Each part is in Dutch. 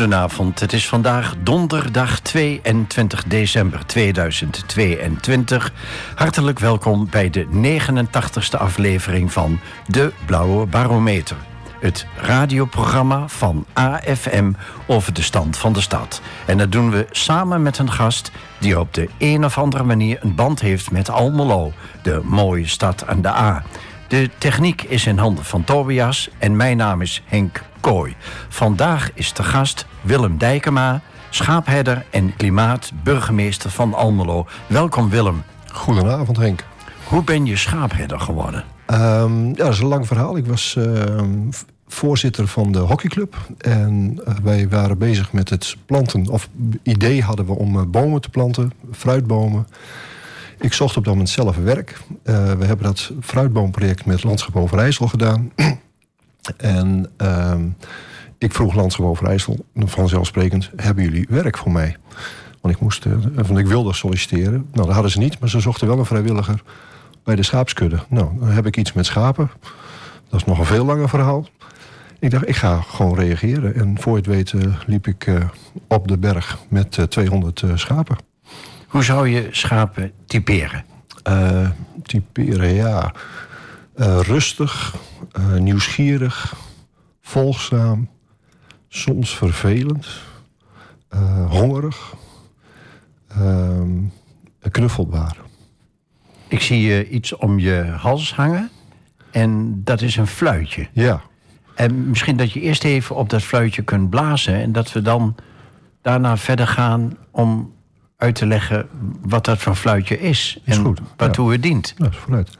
Goedenavond, het is vandaag donderdag 22 december 2022. Hartelijk welkom bij de 89ste aflevering van De Blauwe Barometer. Het radioprogramma van AFM over de stand van de stad. En dat doen we samen met een gast die op de een of andere manier een band heeft met Almelo, de mooie stad aan de A. De techniek is in handen van Tobias en mijn naam is Henk Kooi. Vandaag is de gast Willem Dijkema, schaapherder en klimaatburgemeester van Almelo. Welkom Willem. Goedenavond Henk. Hoe ben je schaapherder geworden? Um, ja, dat is een lang verhaal. Ik was uh, voorzitter van de hockeyclub. En uh, wij waren bezig met het planten, of idee hadden we om uh, bomen te planten, fruitbomen. Ik zocht op dat moment zelf werk. we hebben dat fruitboomproject met Landschap Overijssel gedaan. En uh, ik vroeg Landschap Overijssel vanzelfsprekend... hebben jullie werk voor mij? Want ik, moest, uh, want ik wilde solliciteren. Nou, dat hadden ze niet, maar ze zochten wel een vrijwilliger... bij de schaapskudde. Nou, dan heb ik iets met schapen. Dat is nog een veel langer verhaal. Ik dacht, ik ga gewoon reageren. En voor je het weet uh, liep ik uh, op de berg met 200 schapen. Hoe zou je schapen typeren? typeren, ja... Uh, rustig, uh, nieuwsgierig, volgzaam, soms vervelend, uh, hongerig, knuffelbaar. Ik zie je iets om je hals hangen en dat is een fluitje. Ja. En misschien dat je eerst even op dat fluitje kunt blazen en dat we dan daarna verder gaan om uit te leggen wat dat voor fluitje is, is en goed. waartoe ja. het dient. Ja, is vooruit.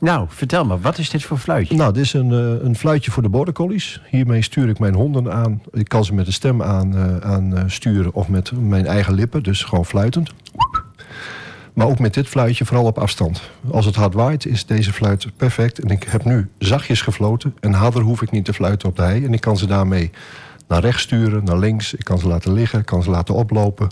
Nou, vertel me, wat is dit voor fluitje? Nou, dit is een, uh, een fluitje voor de border collies. Hiermee stuur ik mijn honden aan. Ik kan ze met de stem aan, uh, aan uh, sturen of met mijn eigen lippen, dus gewoon fluitend. Maar ook met dit fluitje vooral op afstand. Als het hard waait, is deze fluit perfect. En ik heb nu zachtjes gefloten. En harder hoef ik niet te fluiten op de hei. En ik kan ze daarmee naar rechts sturen, naar links. Ik kan ze laten liggen, ik kan ze laten oplopen.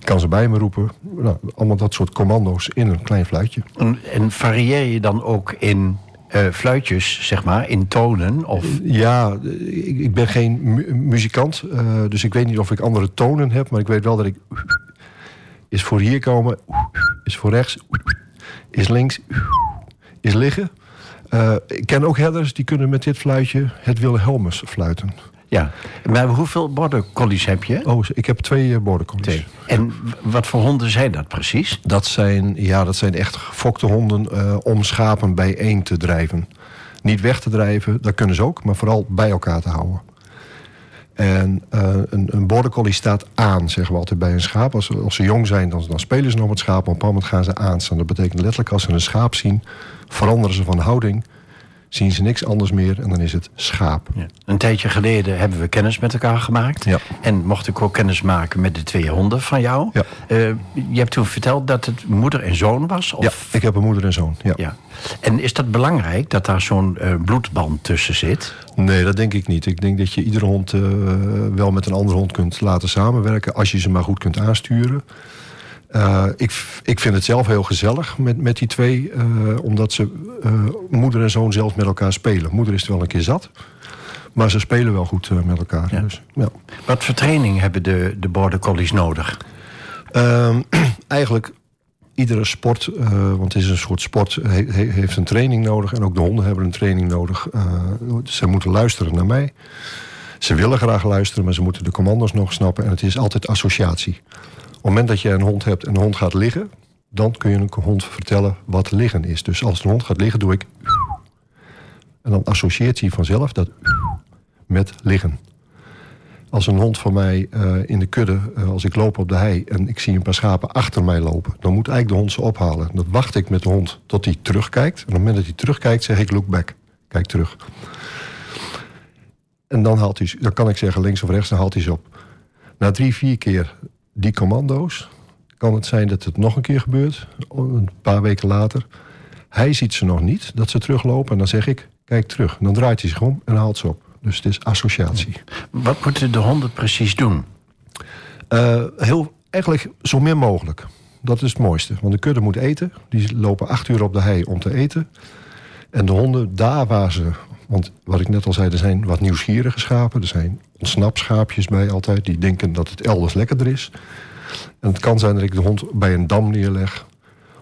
Ik kan ze bij me roepen. Nou, allemaal dat soort commando's in een klein fluitje. En, en varieer je dan ook in uh, fluitjes, zeg maar, in tonen? Of? Ja, ik, ik ben geen mu muzikant. Uh, dus ik weet niet of ik andere tonen heb. Maar ik weet wel dat ik... Is voor hier komen. Is voor rechts. Is links. Is liggen. Uh, ik ken ook herders die kunnen met dit fluitje het Wilhelmus fluiten. Ja, maar hoeveel border collies heb je? Oh, ik heb twee border collies. Twee. En wat voor honden zijn dat precies? Dat zijn, ja, dat zijn echt gefokte honden uh, om schapen bijeen te drijven. Niet weg te drijven, dat kunnen ze ook, maar vooral bij elkaar te houden. En uh, een, een border collie staat aan, zeggen we altijd bij een schaap. Als, als ze jong zijn, dan, dan spelen ze nog met schaap. Op een bepaald moment gaan ze aanstaan. Dat betekent letterlijk als ze een schaap zien, veranderen ze van houding zien ze niks anders meer en dan is het schaap. Ja. Een tijdje geleden hebben we kennis met elkaar gemaakt. Ja. En mocht ik ook kennis maken met de twee honden van jou. Ja. Uh, je hebt toen verteld dat het moeder en zoon was? Of? Ja, ik heb een moeder en zoon. Ja. ja. En is dat belangrijk dat daar zo'n uh, bloedband tussen zit? Nee, dat denk ik niet. Ik denk dat je iedere hond uh, wel met een andere hond kunt laten samenwerken... als je ze maar goed kunt aansturen. Uh, ik, ik vind het zelf heel gezellig met, met die twee. Uh, omdat ze uh, moeder en zoon zelf met elkaar spelen. Moeder is er wel een keer zat. Maar ze spelen wel goed met elkaar. Ja. Dus, ja. Wat voor training hebben de, de border collies nodig? Ehm, eigenlijk iedere sport, want het is een soort sport, he, he, heeft een training nodig. En ook de honden hebben een training nodig. ze moeten luisteren naar mij. Ze willen graag luisteren, maar ze moeten de commando's nog snappen. En het is altijd associatie. Op het moment dat je een hond hebt en de hond gaat liggen... dan kun je een hond vertellen wat liggen is. Dus als de hond gaat liggen, doe ik... en dan associeert hij vanzelf dat... met liggen. Als een hond van mij uh, in de kudde, uh, als ik loop op de hei... en ik zie een paar schapen achter mij lopen... dan moet eigenlijk de hond ze ophalen. Dat wacht ik met de hond tot hij terugkijkt. En op het moment dat hij terugkijkt, zeg ik look back. Kijk terug. En dan, haalt hij, dan kan ik zeggen links of rechts, dan haalt hij ze op. Na drie, vier keer die commando's kan het zijn dat het nog een keer gebeurt, een paar weken later. Hij ziet ze nog niet, dat ze teruglopen. En dan zeg ik, kijk terug. En dan draait hij zich om en haalt ze op. Dus het is associatie. Wat moeten de honden precies doen? Uh, heel, eigenlijk zo min mogelijk. Dat is het mooiste. Want de kudde moet eten. Die lopen acht uur op de hei om te eten. En de honden, daar waar ze... Want wat ik net al zei, er zijn wat nieuwsgierige schapen. Er zijn ontsnapschaapjes bij altijd. Die denken dat het elders lekkerder is. En het kan zijn dat ik de hond bij een dam neerleg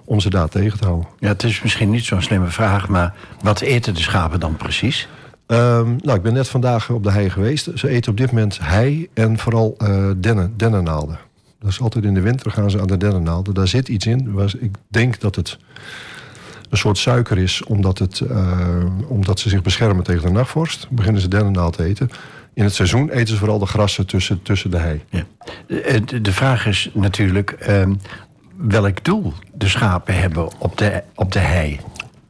om ze daar tegen te houden. Ja, het is misschien niet zo'n slimme vraag, maar wat eten de schapen dan precies? Um, nou, ik ben net vandaag op de hei geweest. Ze eten op dit moment hei en vooral uh, dennen, dennennaalden. Dat is altijd in de winter gaan ze aan de dennennaalden. Daar zit iets in. Waar ik denk dat het een soort suiker is, omdat, het, uh, omdat ze zich beschermen tegen de nachtvorst. Beginnen ze dennennaald te eten. In het seizoen eten ze vooral de grassen tussen, tussen de hei. Ja. De, de vraag is natuurlijk uh, welk doel de schapen hebben op de, op de hei.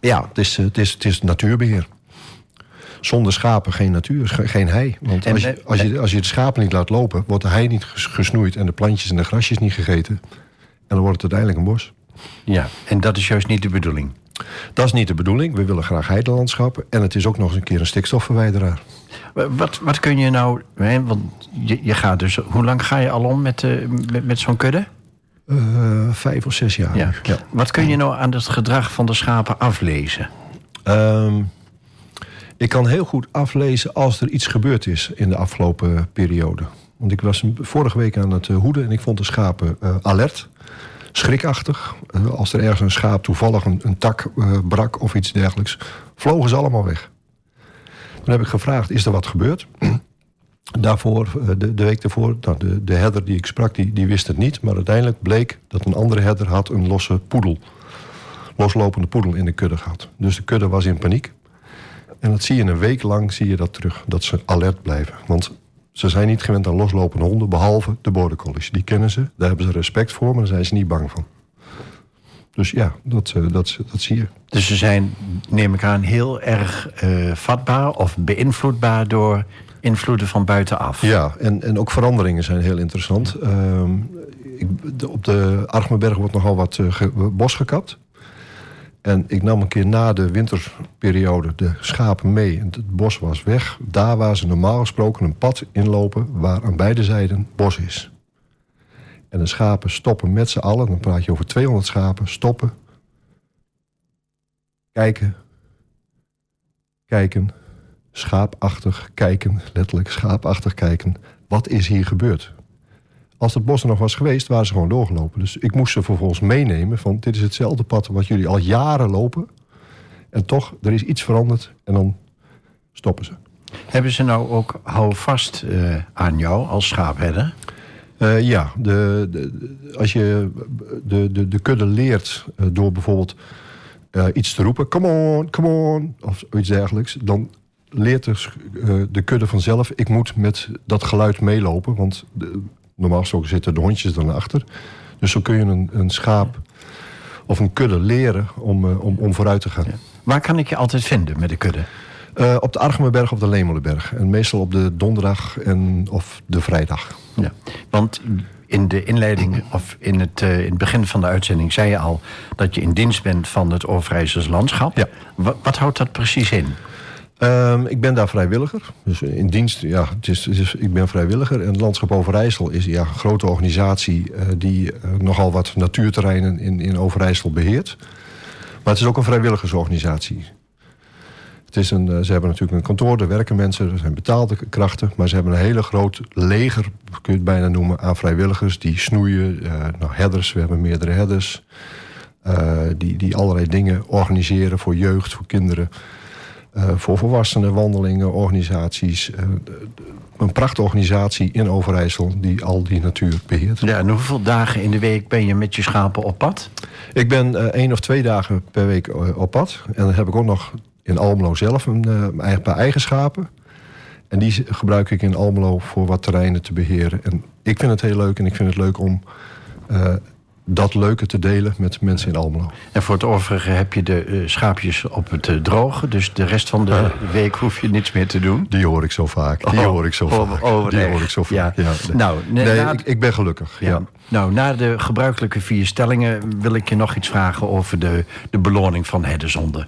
Ja, het is, het is, het is natuurbeheer. Zonder schapen geen natuur, geen hei. Want als je, als, je, als je de schapen niet laat lopen, wordt de hei niet gesnoeid en de plantjes en de grasjes niet gegeten. En dan wordt het uiteindelijk een bos. Ja, en dat is juist niet de bedoeling. Dat is niet de bedoeling. We willen graag heidelandschappen. En het is ook nog eens een keer een stikstofverwijderaar. Wat, wat kun je nou... Hè, want je, je gaat dus... Hoe lang ga je al om met, uh, met, met zo'n kudde? Uh, vijf of zes jaar. Ja. ja. Wat kun je nou aan het gedrag van de schapen aflezen? Um, ik kan heel goed aflezen als er iets gebeurd is in de afgelopen periode. Want ik was vorige week aan het eh, hoeden en ik vond de schapen uh, alert. Schrikachtig. Uh, als er ergens een schaap toevallig een, tak brak of iets dergelijks, vlogen ze allemaal weg. Toen heb ik gevraagd: is er wat gebeurd? Daarvoor, de, de week daarvoor, nou, de, de herder die ik sprak, die, die wist het niet. Maar uiteindelijk bleek dat een andere herder had een losse poedel. Loslopende poedel in de kudde gehad. Dus de kudde was in paniek. En dat zie je een week lang zie je dat terug. Dat ze alert blijven. Want ze zijn niet gewend aan loslopende honden, behalve de border collies. Die kennen ze, daar hebben ze respect voor, maar daar zijn ze niet bang van. Dus ja, dat, dat, dat zie je. Dus ze zijn, neem ik aan, heel erg uh, vatbaar of beïnvloedbaar door invloeden van buitenaf. Ja, en, en ook veranderingen zijn heel interessant. Uh, ik, op de Archmenberg wordt nogal wat uh, bos gekapt. En ik nam een keer na de winterperiode de schapen mee. Het bos was weg. Daar waar ze normaal gesproken een pad inlopen... waar aan beide zijden bos is. En de schapen stoppen met z'n allen. Dan praat je over 200 schapen. Stoppen. Kijken. Kijken. Schaapachtig kijken. Letterlijk schaapachtig kijken. Wat is hier gebeurd? Als het bos er nog was geweest, waren ze gewoon doorgelopen. Dus ik moest ze vervolgens meenemen van... dit is hetzelfde pad wat jullie al jaren lopen. En toch, er is iets veranderd en dan stoppen ze. Hebben ze nou ook houvast uh, aan jou als schaapherder? Uh, ja, de, de, als je de, de, de kudde leert uh, door bijvoorbeeld iets te roepen... come on, come on, of iets dergelijks... dan leert de, de kudde vanzelf... ik moet met dat geluid meelopen, want... Normaal gesproken zitten de hondjes dan achter. Dus zo kun je een, een schaap of een kudde leren om, uh, om, om vooruit te gaan. Waar kan ik je altijd vinden met de kudde? Uh, op de Argemerberg of de Lemelenberg. En meestal op de donderdag en, of de vrijdag. Ja, want in de inleiding of in het, uh, in het begin van de uitzending zei je al dat je in dienst bent van het Overijssels landschap. Ja. Wat, wat houdt dat precies in? Um, ik ben daar vrijwilliger. Dus in dienst, ja, het is, ik ben vrijwilliger. En Landschap Overijssel is ja, een grote organisatie... Uh, die uh, nogal wat natuurterreinen in, in Overijssel beheert. Maar het is ook een vrijwilligersorganisatie. Het is een, uh, ze hebben natuurlijk een kantoor, er werken mensen, er zijn betaalde krachten. Maar ze hebben een hele groot leger, kun je het bijna noemen, aan vrijwilligers... die snoeien, nou, herders, we hebben meerdere herders... die, die allerlei dingen organiseren voor jeugd, voor kinderen... Uh, voor volwassenen, wandelingen, organisaties. Uh, een prachtorganisatie in Overijssel die al die natuur beheert. Ja, en hoeveel dagen in de week ben je met je schapen op pad? Ik ben uh, één of twee dagen per week op pad. En dan heb ik ook nog in Almelo zelf een eigen, paar eigen schapen. En die gebruik ik in Almelo voor wat terreinen te beheren. En ik vind het heel leuk en ik vind het leuk om dat leuke te delen met mensen in Almelo. En voor het overige heb je de uh, schaapjes op het uh, droge. Dus de rest van de uh. week hoef je niets meer te doen. Die hoor ik zo vaak. Die oh, hoor ik zo oh, vaak. Oh, die hoor ik zo vaak. Ja. ja. Nou, nee, ik, ik, ben gelukkig. Ja. ja. Nou, na de gebruikelijke vier stellingen wil ik je nog iets vragen over de, de beloning van herdenzonde.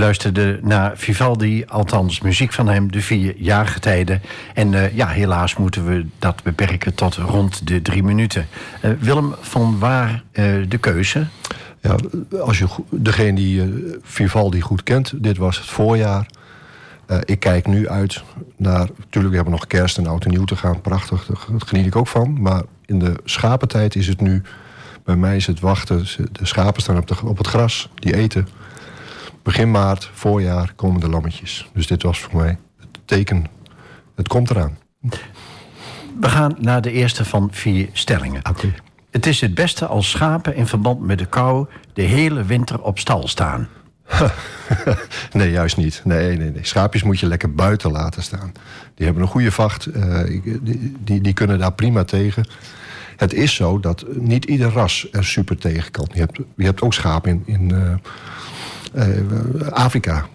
Luisterde naar Vivaldi, althans muziek van hem, de vier jaargetijden. En uh, ja, helaas moeten we dat beperken tot rond de drie minuten. Uh, Willem, van waar uh, de keuze? Ja, als je degene die Vivaldi goed kent, dit was het voorjaar. ik kijk nu uit naar. Natuurlijk, we hebben nog kerst en oud en nieuw te gaan. Prachtig, daar geniet ik ook van. Maar in de schapentijd is het nu. Bij mij is het wachten. De schapen staan op, de, op het gras, die eten begin maart, voorjaar, komen de lammetjes. Dus dit was voor mij het teken, het komt eraan. We gaan naar de eerste van vier stellingen. Okay. Het is het beste als schapen in verband met de kou de hele winter op stal staan. nee, juist niet. Nee, nee, nee. Schaapjes moet je lekker buiten laten staan. Die hebben een goede vacht. Uh, die, die, die, kunnen daar prima tegen. Het is zo dat niet ieder ras er super tegen kan. Je hebt, je hebt ook schapen in, in uh, uh, Afrika.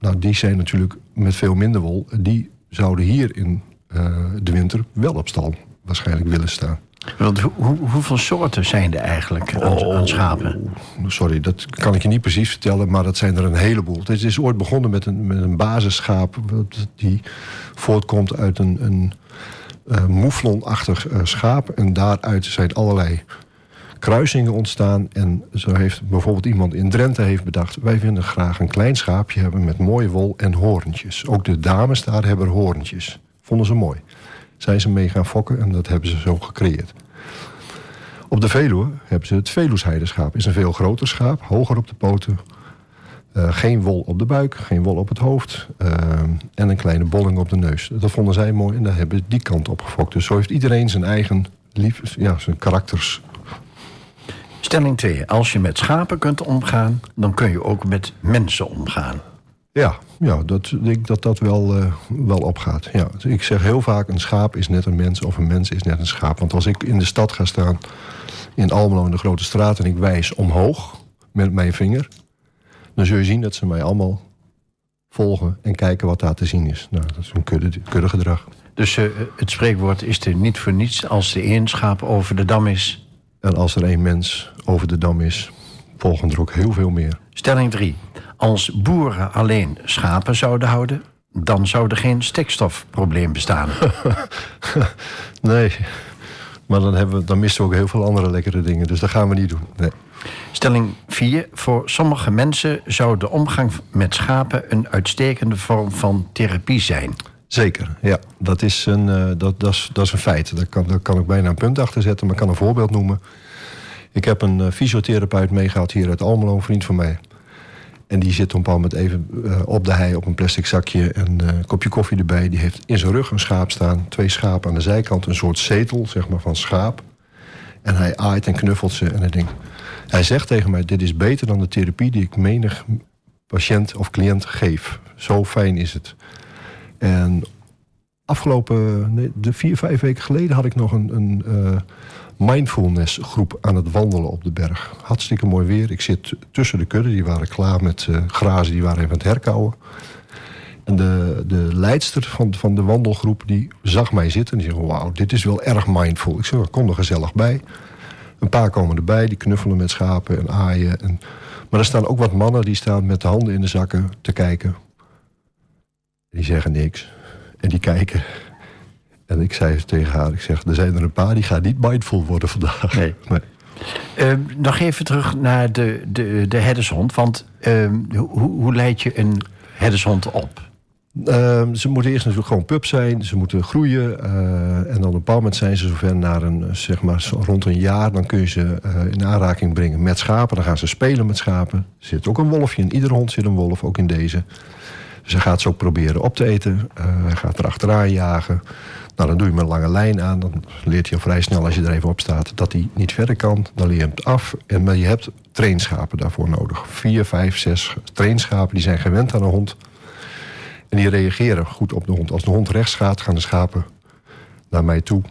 Nou, die zijn natuurlijk met veel minder wol. Die zouden hier in uh, de winter wel op stal waarschijnlijk willen staan. Want hoe, hoeveel soorten zijn er eigenlijk aan, oh, aan, schapen? Sorry, dat kan ik je niet precies vertellen, maar dat zijn er een heleboel. Het is ooit begonnen met een, met een basisschaap die voortkomt uit een, een uh, mouflonachtig uh, schaap. En daaruit zijn allerlei kruisingen ontstaan. En zo heeft bijvoorbeeld iemand in Drenthe heeft bedacht... wij willen graag een klein schaapje hebben met mooie wol en hoorntjes. Ook de dames daar hebben hoorntjes. Vonden ze mooi. Zijn ze mee gaan fokken en dat hebben ze zo gecreëerd. Op de Veluwe hebben ze het Veluwsheiderschaap. is een veel groter schaap, hoger op de poten. Uh, geen wol op de buik, geen wol op het hoofd. Uh, en een kleine bolling op de neus. Dat vonden zij mooi en daar hebben ze die kant op gefokt. Dus zo heeft iedereen zijn eigen lief, ja, zijn karakters Stelling 2. Als je met schapen kunt omgaan, dan kun je ook met mensen omgaan. Ja, ja dat, ik denk dat dat wel, uh, wel opgaat. Ja. Ik zeg heel vaak, een schaap is net een mens of een mens is net een schaap. Want als ik in de stad ga staan, in Almelo in de grote straat... en ik wijs omhoog met mijn vinger... dan zul je zien dat ze mij allemaal volgen en kijken wat daar te zien is. Nou, dat is een kudde, kudde gedrag. Dus uh, het spreekwoord is er niet voor niets... als de één schaap over de dam is, en als er één mens over de dam is, volgen er ook heel veel meer. Stelling 3. Als boeren alleen schapen zouden houden, dan zou er geen stikstofprobleem bestaan. nee, maar dan, hebben we, dan missen we ook heel veel andere lekkere dingen. Dus dat gaan we niet doen. Nee. Stelling 4. Voor sommige mensen zou de omgang met schapen een uitstekende vorm van therapie zijn. Zeker, ja. Dat is een, uh, dat, dat, is, dat is een feit. Daar kan, daar kan ik bijna een punt achter zetten, maar ik kan een voorbeeld noemen. Ik heb een uh, fysiotherapeut meegehaald hier uit Almelo, een vriend van mij. En die zit op een met even uh, op de hei op een plastic zakje en een kopje koffie erbij. Die heeft in zijn rug een schaap staan, twee schapen aan de zijkant, een soort zetel zeg maar, van schaap. En hij aait en knuffelt ze en hij denkt... Hij zegt tegen mij, dit is beter dan de therapie die ik menig patiënt of cliënt geef. Zo fijn is het. En afgelopen de vier, vijf weken geleden had ik nog een, een uh, mindfulness groep aan het wandelen op de berg. Hartstikke mooi weer. Ik zit tussen de kudden, die waren klaar met uh, grazen, die waren even aan het herkauwen. En de, de leidster van, van de wandelgroep die zag mij zitten en die zei: Wauw, dit is wel erg mindful. Ik zeg: Kom er gezellig bij. Een paar komen erbij, die knuffelen met schapen en aaien. En, maar er staan ook wat mannen die staan met de handen in de zakken te kijken. Die zeggen niks. En die kijken. En ik zei tegen haar, ik zeg, er zijn er een paar die gaan niet mindful worden vandaag. Nee. nee. Uh, nog even terug naar de, de, de herdershond. Want uh, hoe, hoe leid je een herdershond op? Uh, ze moeten eerst natuurlijk gewoon pup zijn. Ze moeten groeien. Uh, en dan op een bepaald moment zijn ze zover naar een, zeg maar, rond een jaar. Dan kun je ze uh, in aanraking brengen met schapen. Dan gaan ze spelen met schapen. Er zit ook een wolfje. In iedere hond zit een wolf, ook in deze. Dus hij gaat ze ook proberen op te eten. Uh, hij gaat er achteraan jagen. Nou, dan doe je hem een lange lijn aan. Dan leert hij al vrij snel, als je er even op staat, dat hij niet verder kan. Dan leer je hem af. En, maar je hebt trainschapen daarvoor nodig. Vier, vijf, zes trainschapen die zijn gewend aan een hond. En die reageren goed op de hond. Als de hond rechts gaat, gaan de schapen naar mij toe.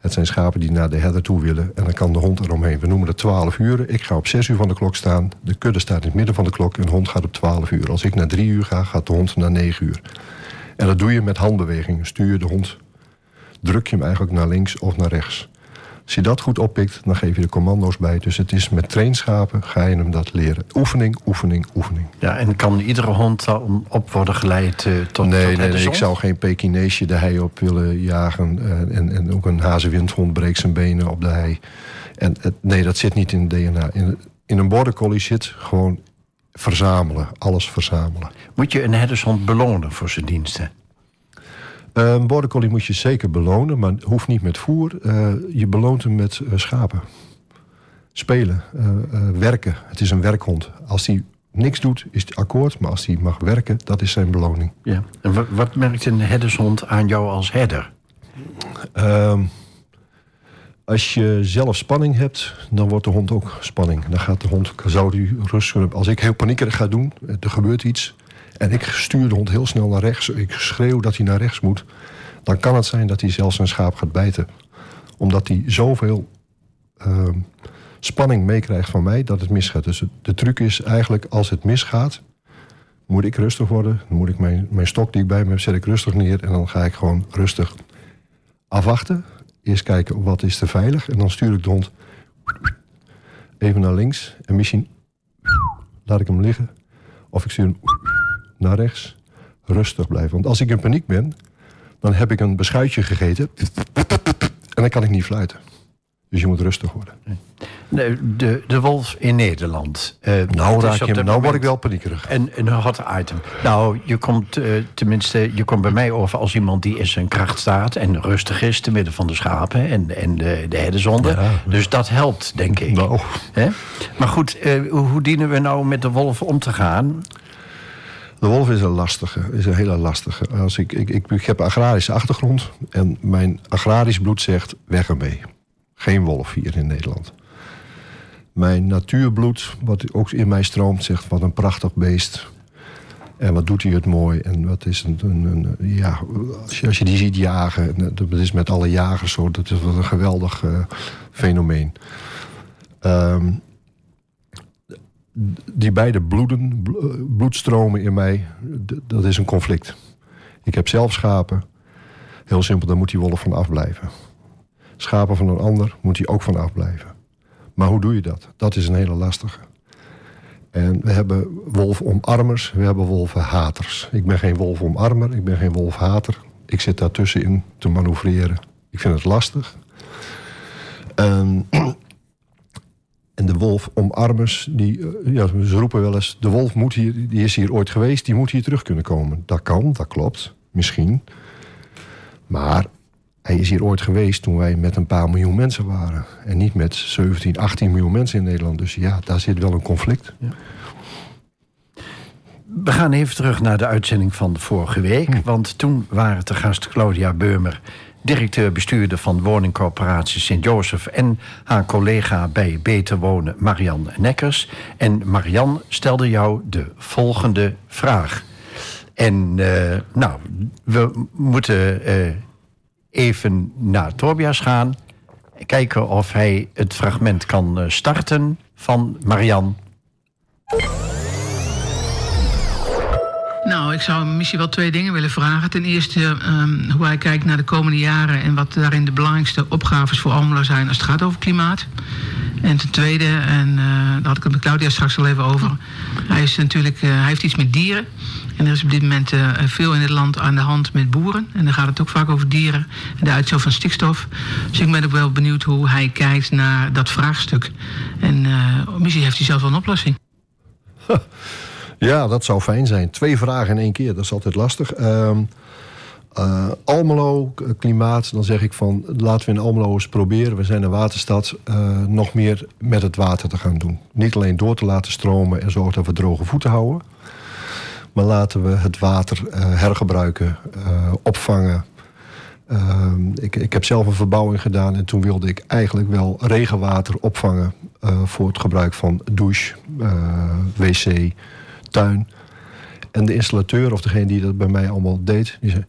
Het zijn schapen die naar de herder toe willen. En dan kan de hond eromheen. We noemen dat 12 uur. Ik ga op 6 uur van de klok staan. De kudde staat in het midden van de klok. En de hond gaat op 12 uur. Als ik naar 3 uur ga, gaat de hond naar 9 uur. En dat doe je met handbewegingen. Stuur je de hond. Druk je hem eigenlijk naar links of naar rechts. Als je dat goed oppikt, dan geef je de commando's bij. Dus het is met trainschapen ga je hem dat leren. Oefening, oefening, oefening. Ja, en kan iedere hond dan op worden geleid uh, tot Nee, tot nee, nee ik zou geen Pekineesje de hei op willen jagen. Uh, en, en ook een hazenwindhond breekt zijn benen op de hei. En nee, dat zit niet in het DNA. In, in een border collie zit gewoon verzamelen, alles verzamelen. Moet je een herdershond belonen voor zijn diensten? Een border collie moet je zeker belonen, maar hoeft niet met voer. Uh, je beloont hem met uh, schapen. Spelen, uh, werken. Het is een werkhond. Als hij niks doet, is het akkoord. Maar als hij mag werken, dat is zijn beloning. Ja. En wat, wat merkt een herdershond aan jou als herder? Ehm, als je zelf spanning hebt, dan wordt de hond ook spanning. Dan gaat de hond, zou die rustig Als ik heel paniekerig ga doen, er gebeurt iets... en ik stuur de hond heel snel naar rechts... ik schreeuw dat hij naar rechts moet... dan kan het zijn dat hij zelfs een schaap gaat bijten. Omdat hij zoveel uh, spanning meekrijgt van mij dat het misgaat. Dus de truc is eigenlijk, als het misgaat... moet ik rustig worden. Dan moet ik mijn, mijn stok die ik bij me heb, zet ik rustig neer... en dan ga ik gewoon rustig afwachten Eerst kijken wat is er veilig. En dan stuur ik de hond even naar links. En misschien laat ik hem liggen. Of ik stuur hem naar rechts. Rustig blijven. Want als ik in paniek ben, dan heb ik een beschuitje gegeten. En dan kan ik niet fluiten. Dus je moet rustig worden. De, de, de wolf in Nederland. Uh, nou, raak je, nou word ik wel paniekerig. En een hot item. Nou, je komt uh, tenminste, je komt bij mij over als iemand die in zijn kracht staat en rustig is te midden van de schapen en, en de, de herderzonden. Ja, dus dat helpt, denk ik. Nou. Maar goed, uh, hoe dienen we nou met de wolf om te gaan? De wolf is een lastige, is een hele lastige. Als ik, ik, ik, ik heb een agrarische achtergrond en mijn agrarisch bloed zegt weg ermee. Geen wolf hier in Nederland. Mijn natuurbloed, wat ook in mij stroomt, zegt wat een prachtig beest. En wat doet hij het mooi. En wat is een, een, ja, als je, als je, die ziet jagen, dat is met alle jagers zo, dat is wat een geweldig uh, fenomeen. Um, die beide bloeden, bloedstromen in mij, dat is een conflict. Ik heb zelf schapen. Heel simpel, daar moet die wolf van afblijven. Schapen van een ander moet hij ook van afblijven. Maar hoe doe je dat? Dat is een hele lastige. En we hebben wolfomarmers, we hebben wolvenhaters. Ik ben geen wolfomarmer, ik ben geen wolfhater. Ik zit daartussenin te manoeuvreren. Ik vind het lastig. En, en de wolfomarmers, die, eh, ja, ze roepen wel eens... de wolf moet hier, die is hier ooit geweest, die moet hier terug kunnen komen. Dat kan, dat klopt, misschien. Maar hij is hier ooit geweest toen wij met een paar miljoen mensen waren. En niet met 17, 18 miljoen mensen in Nederland. Dus ja, daar zit wel een conflict. Ja. We gaan even terug naar de uitzending van vorige week. Hm. Want toen waren te gast Claudia Beumer, directeur-bestuurder van woningcorporatie Sint-Joseph... en haar collega bij Beter Wonen, Marian Nekkers. En Marian stelde jou de volgende vraag. En uh, nou, we moeten... Uh, even naar Tobias gaan. Kijken of hij het fragment kan eh, starten van Marian. Nou, ik zou misschien wel twee dingen willen vragen. Ten eerste um, hoe hij kijkt naar de komende jaren... en wat daarin de belangrijkste opgaves voor Almelo zijn als het gaat over klimaat. En ten tweede, en uh, daar had ik het met Claudia straks al even over... hij, is natuurlijk, uh, hij heeft iets met dieren... En er is op dit moment uh, veel in het land aan de hand met boeren. En dan gaat het ook vaak over dieren en de uitstoot van stikstof. Dus ik ben ook wel benieuwd hoe hij kijkt naar dat vraagstuk. En misschien heeft hij zelf wel een oplossing. Ja, dat zou fijn zijn. Twee vragen in één keer, dat is altijd lastig. Uh, uh, Almelo, klimaat, dan zeg ik van laten we in Almelo eens proberen. We zijn een waterstad, uh, nog meer met het water te gaan doen. Niet alleen door te laten stromen en zorgen dat we droge voeten houden. Maar laten we het water uh, hergebruiken, opvangen. Uh, ik, ik heb zelf een verbouwing gedaan en toen wilde ik eigenlijk wel regenwater opvangen voor het gebruik van douche, wc, tuin. En de installateur of degene die dat bij mij allemaal deed, die zei: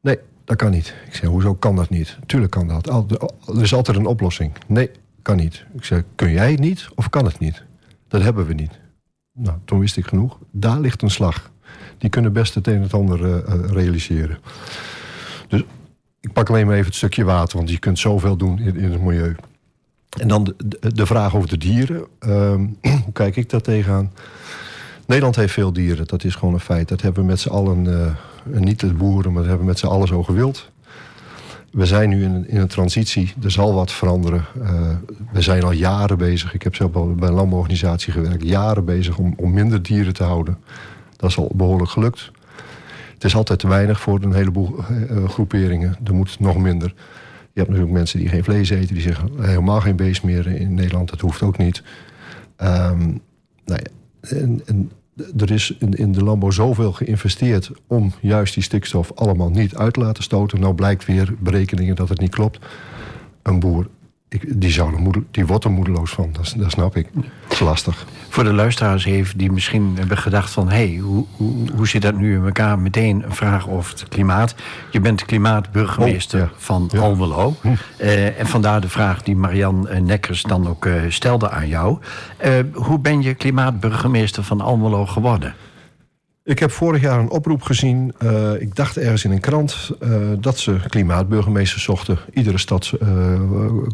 Nee, dat kan niet. Ik zei: Hoezo kan dat niet? Tuurlijk kan dat. Er is altijd een oplossing. Nee, kan niet. Ik zei: Kun jij het niet of kan het niet? Dat hebben we niet. Nou, toen wist ik genoeg. Daar ligt een slag. Die kunnen best het een en het ander uh, realiseren. Dus ik pak alleen maar even het stukje water, want je kunt zoveel doen in, in het milieu. En dan de, de, vraag over de dieren. Ehm, hoe kijk ik daar tegenaan? Nederland heeft veel dieren, dat is gewoon een feit. Dat hebben we met z'n allen, uh, niet de boeren, maar dat hebben we met z'n allen zo gewild. We zijn nu in, in een transitie, er zal wat veranderen. Uh, we zijn al jaren bezig, ik heb zelf bij een landbouworganisatie gewerkt... jaren bezig om, om minder dieren te houden. Dat is al behoorlijk gelukt. Het is altijd te weinig voor een heleboel uh, groeperingen. Er moet nog minder. Je hebt natuurlijk mensen die geen vlees eten, die zeggen helemaal geen beest meer in Nederland. Dat hoeft ook niet. Um, nou ja, er is in, de landbouw zoveel geïnvesteerd om juist die stikstof allemaal niet uit te laten stoten. Nou blijkt weer berekeningen dat het niet klopt. Een boer ik, die, zou die wordt er moedeloos van, dat, dat snap ik. Dat is lastig. Voor de luisteraars even die misschien hebben gedacht van... hé, hey, hoe, hoe, hoe zit dat nu in elkaar? Meteen een vraag over het klimaat. Je bent klimaatburgemeester oh, van Almelo. Hm. Uh, en vandaar de vraag die Marian eh, Nekkers dan ook uh, stelde aan jou. Uh, hoe ben je klimaatburgemeester van Almelo geworden? Ik heb vorig jaar een oproep gezien. Uh, ik dacht ergens in een krant uh, dat ze klimaatburgemeesters zochten. Iedere stad uh,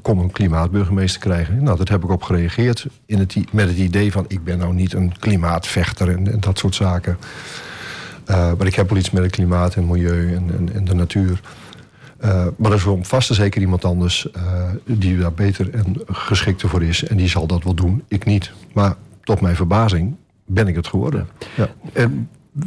kon een klimaatburgemeester krijgen. Nou, dat heb ik op gereageerd. In het, met het idee van: ik ben nou niet een klimaatvechter en, dat soort zaken. maar ik heb wel iets met het klimaat en milieu en, en, en de natuur. maar er is wel vast en zeker iemand anders die daar beter en geschikter voor is. En die zal dat wel doen. Ik niet. Maar tot mijn verbazing ben ik het geworden. Ja.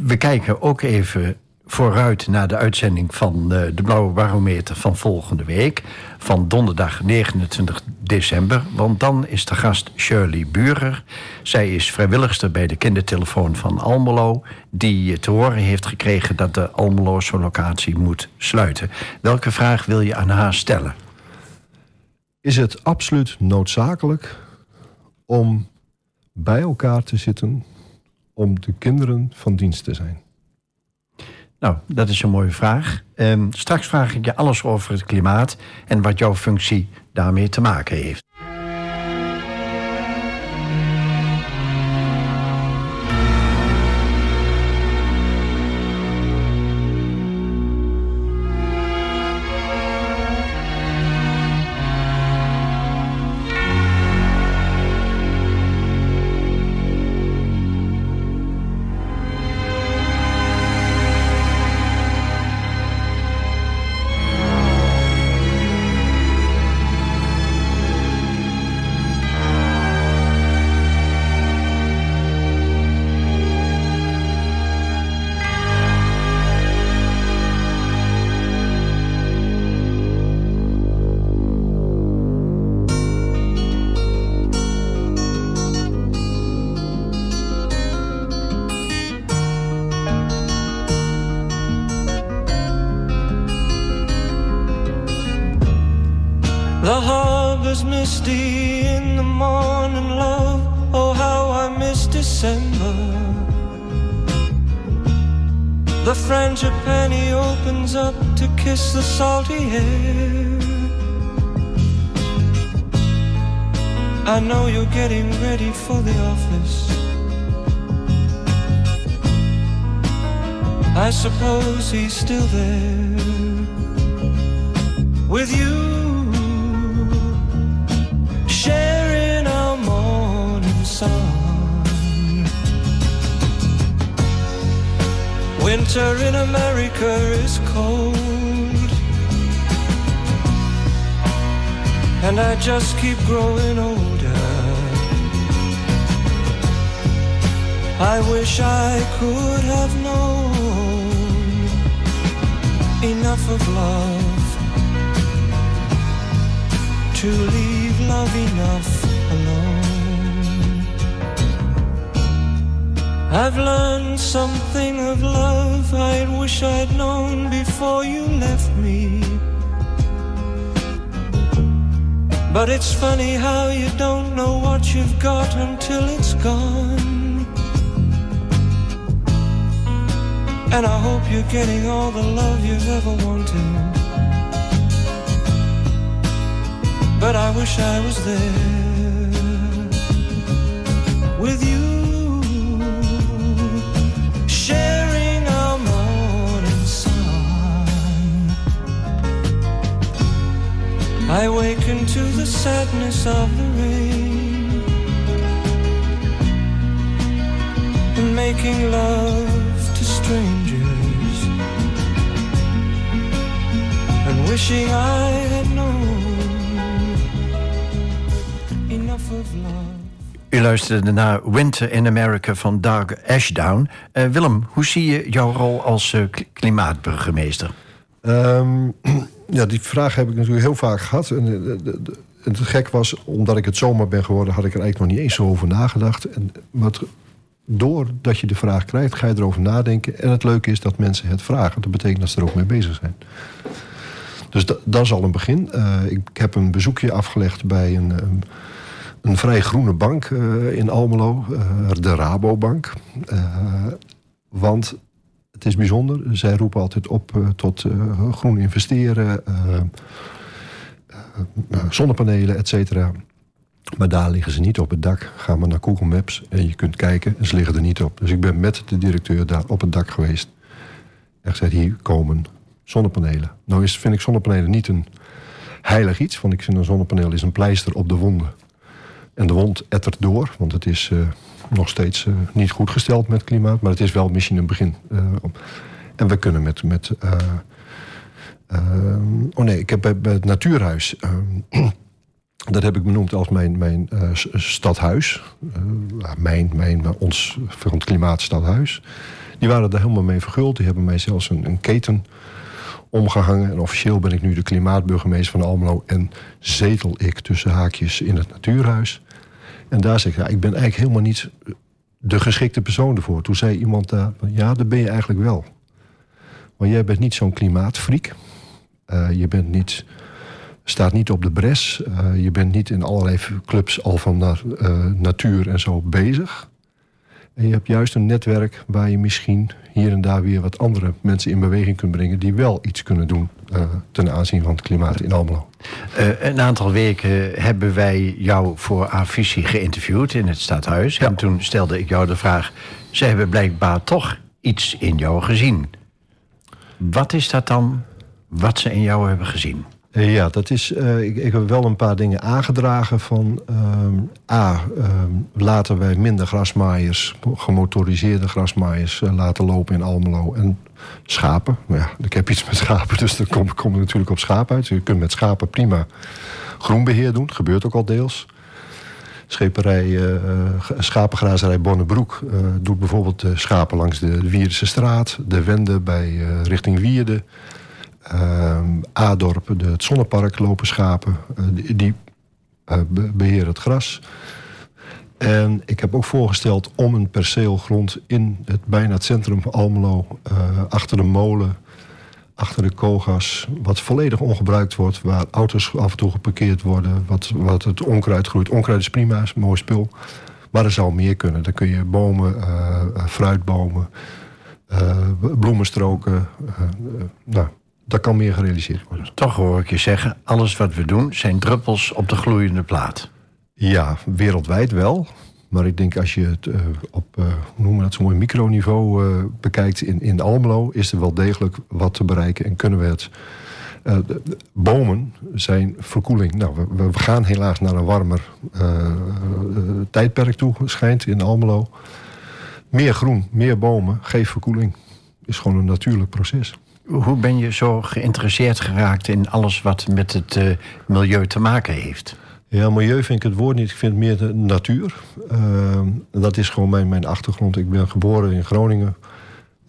We kijken ook even vooruit naar de uitzending van uh, de Blauwe Barometer van volgende week. Van donderdag 29 december. Want dan is de gast Shirley Burer. Zij is vrijwilligster bij de kindertelefoon van Almelo. Die te horen heeft gekregen dat de Almeloze locatie moet sluiten. Welke vraag wil je aan haar stellen? Is het absoluut noodzakelijk om bij elkaar te zitten om de kinderen van dienst te zijn? Nou, dat is een mooie vraag. Um, straks vraag ik je alles over het klimaat en wat jouw functie daarmee te maken heeft. Still there with you, sharing our morning sun. Winter in America is cold, and I just keep growing older. I wish I could have known enough of love to leave love enough alone. I've learned something of love I wish I'd known before you left me. But it's funny how you don't know what you've got until it's gone. And I hope you're getting all the love you've ever wanted. But I wish I was there with you. Sharing our morning sun. I waken to the sadness of the rain and making love to strangers wishing I had known enough of love. U luisterde naar Winter in America van Doug Ashdown. Uh, Willem, hoe zie je jouw rol als uh, klimaatburgemeester? Um, ja, die vraag heb ik natuurlijk heel vaak gehad. En, eh, het gek was, omdat ik het zomaar ben geworden, had ik er eigenlijk nog niet eens zo over nagedacht. En wat, doordat je de vraag krijgt, ga je erover nadenken. En het leuke is dat mensen het vragen. Dat betekent dat ze er ook mee bezig zijn. Dus dat, is al een begin. Uh, ik heb een bezoekje afgelegd bij een, een, een vrij groene bank uh, in Almelo, uh, de Rabobank. want het is bijzonder. Zij roepen altijd op tot groen investeren, zonnepanelen, et cetera. Maar daar liggen ze niet op het dak. Ga maar naar Google Maps en je kunt kijken en ze liggen er niet op. Dus ik ben met de directeur daar op het dak geweest. En gezegd, hier komen zonnepanelen. Nou is, vind ik zonnepanelen niet een heilig iets. Want ik vind een zonnepaneel is een pleister op de wonden. En de wond ettert door, want het is nog steeds uh, niet goed gesteld met klimaat. Maar het is wel misschien een begin. Uh, en we kunnen met... met oh nee, ik heb bij, het Natuurhuis... dat heb ik benoemd als mijn, mijn stadhuis. mijn, mijn, ons van het klimaatstadhuis. Die waren daar helemaal mee verguld. Die hebben mij zelfs een, een keten omgehangen. En officieel ben ik nu de klimaatburgemeester van Almelo... en zetel ik tussen haakjes in het Natuurhuis... En daar zeg ik, ja, ik ben eigenlijk helemaal niet de geschikte persoon ervoor. Toen zei iemand daar, ja, dat ben je eigenlijk wel. Want jij bent niet zo'n klimaatfriek. Uh, je bent niet, staat niet op de bres. Uh, je bent niet in allerlei clubs al van uh, natuur en zo bezig. En je hebt juist een netwerk waar je misschien hier en daar weer wat andere mensen in beweging kunt brengen die wel iets kunnen doen uh, ten aanzien van het klimaat in Almelo. Uh, een aantal weken hebben wij jou voor Avisie geïnterviewd in het stadhuis. Ja. En toen stelde ik jou de vraag: ze hebben blijkbaar toch iets in jou gezien. Wat is dat dan wat ze in jou hebben gezien? Uh, ja, dat is. Uh, ik, ik, heb wel een paar dingen aangedragen van. Uh, A. laten wij minder grasmaaiers, gemotoriseerde grasmaaiers, laten lopen in Almelo. En schapen. Ja, ik heb iets met schapen, dus dan kom, ik natuurlijk op schapen uit. Je kunt met schapen prima groenbeheer doen. Gebeurt ook al deels. Scheperij, schapengrazerij Bonnebroek doet bijvoorbeeld schapen langs de Wierdense straat. De Wende bij richting Wierde. Uh, Adorp, de, het zonnepark, lopen schapen. Uh, die uh, beheren het gras. En ik heb ook voorgesteld om een perceelgrond in het, bijna het centrum van Almelo... achter de molen, achter de kogas... wat volledig ongebruikt wordt, waar auto's af en toe geparkeerd worden... wat, wat het onkruid groeit. Onkruid is prima, mooi spul. Maar er zou meer kunnen. Dan kun je bomen, fruitbomen, bloemenstroken... nou, dat kan meer gerealiseerd worden. Toch hoor ik je zeggen, alles wat we doen zijn druppels op de gloeiende plaat. Ja, wereldwijd wel. Maar ik denk als je het uh, op, uh, hoe noemen we dat, zo'n mooi microniveau uh, bekijkt in, in Almelo... is er wel degelijk wat te bereiken en kunnen we het... bomen zijn verkoeling. Nou, we, we, gaan helaas naar een warmer tijdperk toe, schijnt in Almelo. Meer groen, meer bomen, geeft verkoeling. Is gewoon een natuurlijk proces hoe ben je zo geïnteresseerd geraakt in alles wat met het uh, milieu te maken heeft? Ja, milieu vind ik het woord niet. Ik vind het meer de natuur. Uh, dat is gewoon mijn, mijn achtergrond. Ik ben geboren in Groningen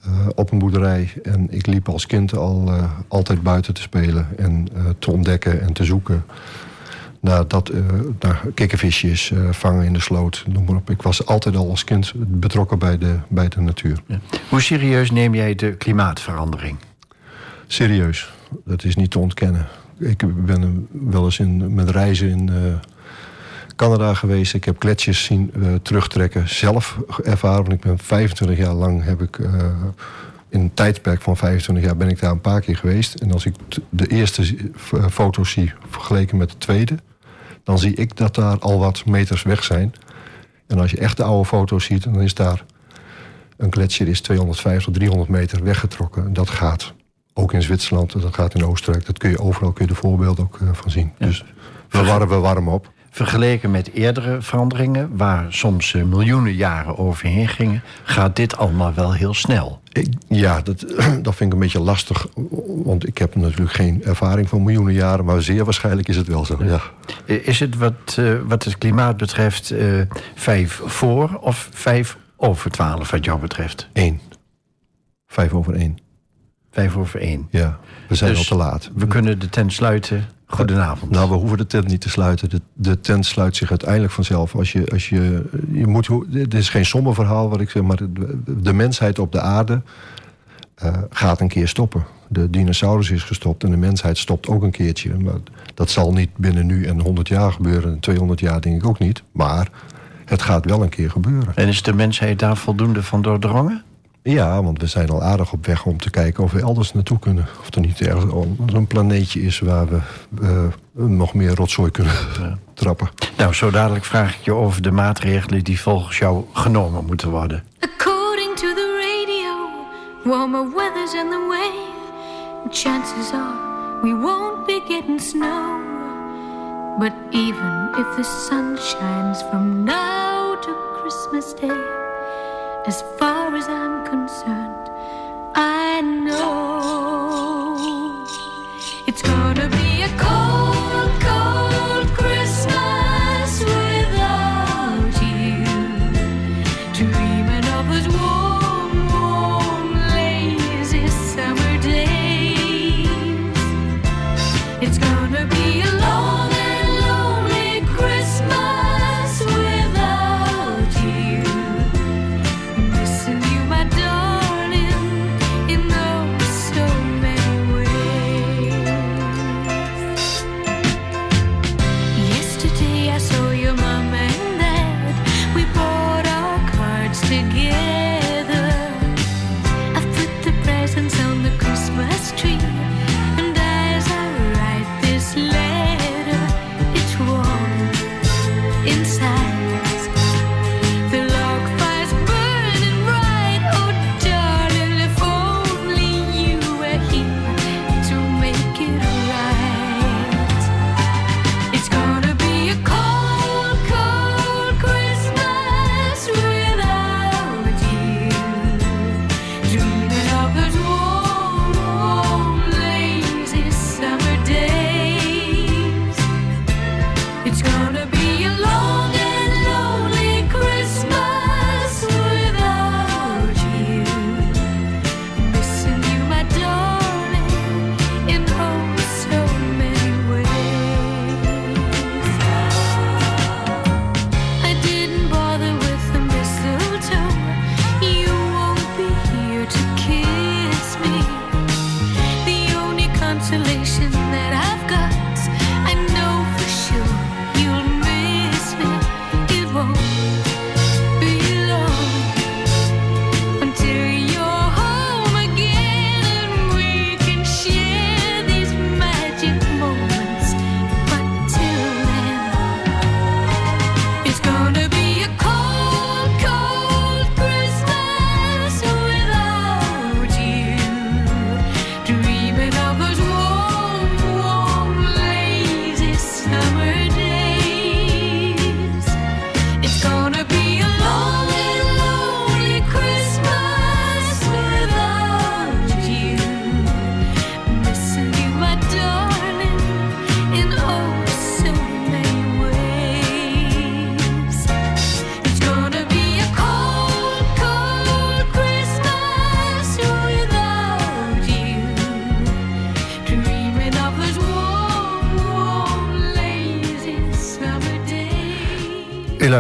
uh, op een boerderij. En ik liep als kind al altijd buiten te spelen en te ontdekken en te zoeken. Naar, dat, naar kikkervisjes, vangen in de sloot, noem maar op. Ik was altijd al als kind betrokken bij de, bij de natuur. Ja. Hoe serieus neem jij de klimaatverandering? Serieus, dat is niet te ontkennen. Ik ben wel eens in, met reizen in uh, Canada geweest. Ik heb gletsjers zien uh, terugtrekken. Zelf ervaren, want ik ben 25 jaar lang heb ik... Uh, in een tijdperk van 25 jaar ben ik daar een paar keer geweest. En als ik de eerste foto's zie vergeleken met de tweede... dan zie ik dat daar al wat meters weg zijn. En als je echt de oude foto's ziet, dan is daar... een gletsjer is 250, 300 meter weggetrokken. Dat gaat Ook in Zwitserland, dat gaat in Oostenrijk. Dat kun je overal kun je de voorbeelden ook eh, van zien. Dus we warmen, we warmen op. Vergeleken met eerdere veranderingen, waar soms eh, miljoenen jaren overheen gingen, gaat dit allemaal wel heel snel. Ik, ja, dat, dat vind ik een beetje lastig. Want ik heb natuurlijk geen ervaring van miljoenen jaren. Maar zeer waarschijnlijk is het wel zo. Ja. Eh, Is het wat, wat het klimaat betreft vijf voor of vijf over twaalf wat jou betreft? Eén. Vijf over één. Vijf over één. Ja, we zijn Dus al te laat. We kunnen de tent sluiten. Goedenavond. Nou, we hoeven de tent niet te sluiten. De, de tent sluit zich uiteindelijk vanzelf. Als je, als je, je moet, dit is geen somberverhaal wat ik zeg, maar de, mensheid op de aarde eh, gaat een keer stoppen. De dinosaurus is gestopt en de mensheid stopt ook een keertje. Maar dat zal niet binnen nu en 100 jaar gebeuren. En 200 jaar denk ik ook niet. Maar het gaat wel een keer gebeuren. En is de mensheid daar voldoende van doordrongen? Ja, want we zijn al aardig op weg om te kijken of we elders naartoe kunnen. Of er niet ergens een planeetje is waar we eh, nog meer rotzooi kunnen trappen. Nou, zo dadelijk vraag ik je over de maatregelen die volgens jou genomen moeten worden. According to the radio, warmer weather's in the way. Chances are we won't be getting snow. But even if the sun shines from now to Christmas Day, as far as I'm concerned, I know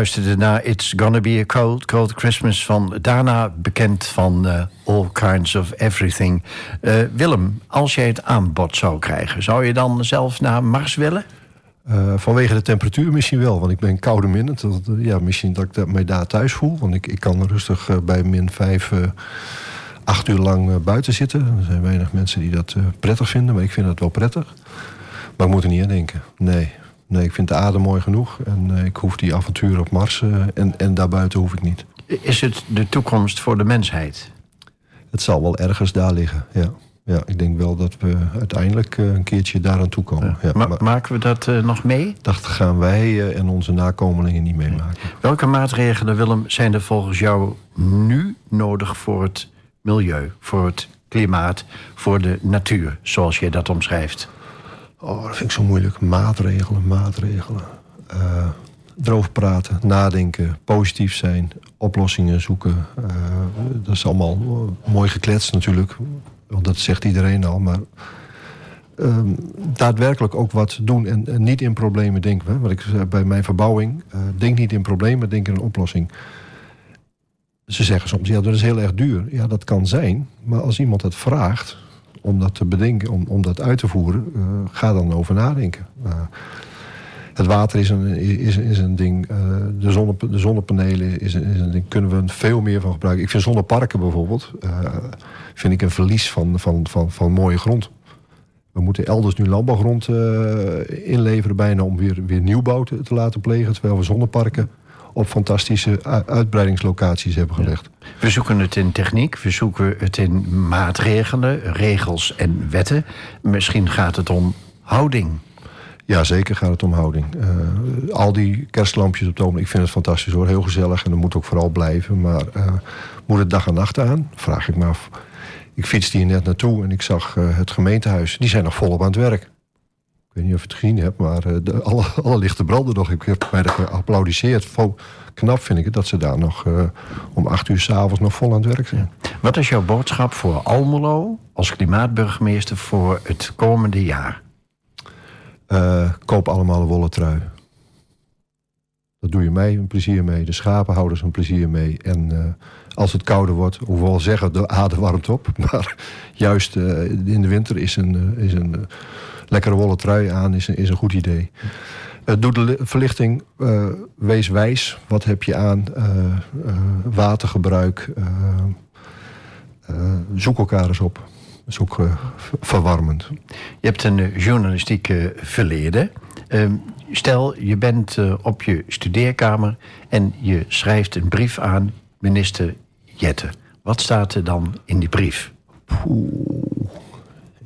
luisterde naar It's Gonna Be a Cold, Cold Christmas van daarna bekend van eh, All Kinds of Everything. Eh, Willem, als jij het aanbod zou krijgen, zou je dan zelf naar Mars willen? Eh, vanwege de temperatuur misschien wel, want ik ben koude eh, ja, misschien dat ik mij daar thuis voel. Want ik, ik kan rustig bij min 5 eh, acht uur lang buiten zitten. Er zijn weinig mensen die dat prettig vinden, maar ik vind dat wel prettig. Maar ik moet er niet aan denken. Nee, nee ik vind de aarde mooi genoeg. En eh, ik hoef die avonturen op Mars eh, en, en daarbuiten hoef ik niet. Is het de toekomst voor de mensheid? Het zal wel ergens daar liggen, ja. ja, ik denk wel dat we uiteindelijk eh, een keertje daaraan toe komen. Ja, Ma- maar maken we dat nog mee? dat gaan wij en onze nakomelingen niet meemaken. Welke maatregelen, Willem, zijn er volgens jou nu nodig voor het milieu, voor het klimaat, voor de natuur, zoals jij dat omschrijft? Oh, dat vind ik zo moeilijk. Maatregelen, maatregelen. Eh erover praten, nadenken, positief zijn, oplossingen zoeken. Eh, dat is allemaal eh, mooi gekletst natuurlijk. Want dat zegt iedereen al. Maar ehm, daadwerkelijk ook wat doen en, en niet in problemen denken. Wat ik zei bij mijn verbouwing. denk niet in problemen, denk in een oplossing. Ze zeggen soms, ja, dat is heel erg duur. Ja, dat kan zijn. Maar als iemand het vraagt om dat te bedenken, om, om dat uit te voeren, eh, ga dan over nadenken. Eh, het water is een, is, is een ding. eh, de, zonne, de zonnepanelen is een, is een ding. Kunnen we veel meer van gebruiken. Ik vind zonneparken bijvoorbeeld. vind ik een verlies van, van, van, van mooie grond. We moeten elders nu landbouwgrond inleveren bijna om weer, weer nieuwbouw te laten plegen. Terwijl we zonneparken op fantastische uitbreidingslocaties hebben gelegd. We zoeken het in techniek, we zoeken het in maatregelen, regels en wetten. Misschien gaat het om houding. Ja, zeker gaat het om houding. Eh, al die kerstlampjes op ogenblik, ik vind het fantastisch hoor. Heel gezellig en dat moet ook vooral blijven. Maar eh, moet het dag en nacht aan? Vraag ik me af. Ik fietste hier net naartoe en ik zag eh, het gemeentehuis. Die zijn nog volop aan het werk. Ik weet niet of je het gezien hebt, maar eh, de, alle, alle lichten branden nog. Ik heb bij de geapplaudiseerd. Knap vind ik het dat ze daar nog eh, om acht uur s'avonds nog vol aan het werk zijn. Wat is jouw boodschap voor Almelo als klimaatburgemeester voor het komende jaar? Eh, koop allemaal een wollen trui. Dat doe je mij een plezier mee. De schapenhouders een plezier mee. En als het kouder wordt, hoewel zeggen de aarde warmt op. Maar juist in de winter is een, is een lekkere wollen trui aan is een, is een goed idee. Eh, doe de li- verlichting, eh, wees wijs. Wat heb je aan? Eh, watergebruik. zoek elkaar eens op. Dat is ook ver- verwarmend. Je hebt een journalistieke verleden. Ehm, stel, je bent op je studeerkamer en je schrijft een brief aan minister Jette. Wat staat er dan in die brief?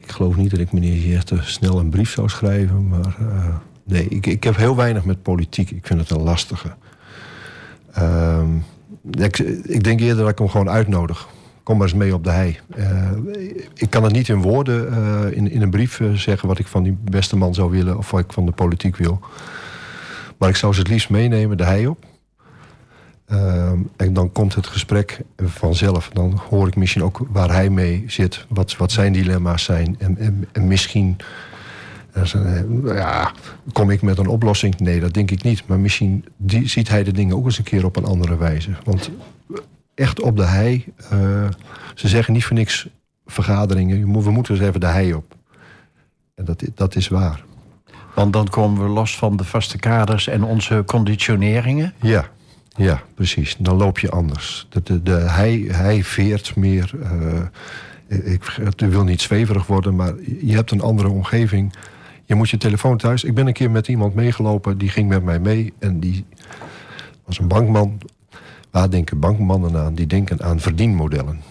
Ik geloof niet dat ik meneer Jette snel een brief zou schrijven. Maar eh, nee, ik, ik heb heel weinig met politiek. Ik vind het een lastige. Ehm, ik, denk eerder dat ik hem gewoon uitnodig. Kom maar eens mee op de hei. Eh, ik kan het niet in woorden eh, in, in een brief zeggen wat ik van die beste man zou willen of wat ik van de politiek wil. Maar ik zou ze het liefst meenemen de hei op. Ehm, en dan komt het gesprek vanzelf. Dan hoor ik misschien ook waar hij mee zit. Wat, wat zijn dilemma's zijn. En, en, en misschien eh, eh, ja, kom ik met een oplossing. Nee, dat denk ik niet. Maar misschien die, ziet hij de dingen ook eens een keer op een andere wijze. Want echt op de hei. eh, ze zeggen niet voor niks vergaderingen. We moeten eens even de hei op. En dat, dat is waar. Want dan komen we los van de vaste kaders en onze conditioneringen. Ja, ja, precies. Dan loop je anders. De, de, hij, hij veert meer. eh, ik ik wil niet zweverig worden, maar je hebt een andere omgeving. Je moet je telefoon thuis. Ik ben een keer met iemand meegelopen, die ging met mij mee. En die was een bankman. Waar denken bankmannen aan? Die denken aan verdienmodellen.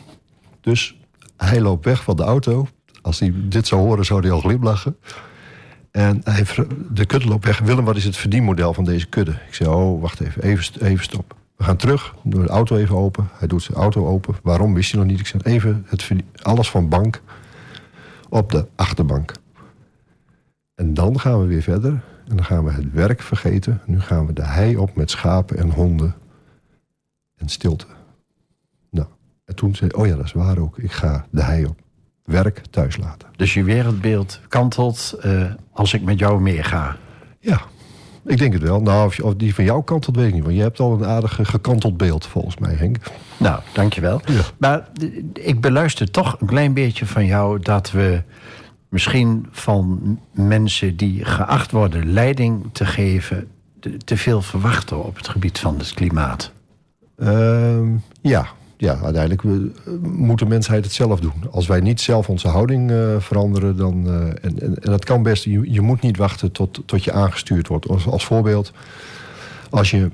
Dus hij loopt weg van de auto. Als hij dit zou horen, zou hij al glimlachen. En hij, de kudde loopt weg. Willem, wat is het verdienmodel van deze kudde? Ik zei, oh, wacht even, even, even stop. We gaan terug, doen de auto even open. Hij doet zijn auto open. Waarom, wist hij nog niet. Ik zei, even het, alles van bank op de achterbank. En dan gaan we weer verder. En dan gaan we het werk vergeten. Nu gaan we de hei op met schapen en honden. En stilte. Nou, en toen zei hij, oh ja, dat is waar ook. Ik ga de hei op. Werk thuis laten. Dus je wereldbeeld kantelt eh, als ik met jou meega. Ja, ik denk het wel. Nou, of, die van jouw kant, dat weet ik niet. Want je hebt al een aardig gekanteld beeld, volgens mij, Henk. Nou, dankjewel. Ja. Maar ik beluister toch een klein beetje van jou dat we misschien van mensen die geacht worden leiding te geven, te- te veel verwachten op het gebied van het klimaat. Ehm, ja. Ja, uiteindelijk we, eh, moet de mensheid het zelf doen. Als wij niet zelf onze houding eh, veranderen, dan. eh, en, en, en dat kan best. Je, je moet niet wachten tot, tot je aangestuurd wordt. Als, als voorbeeld, Als je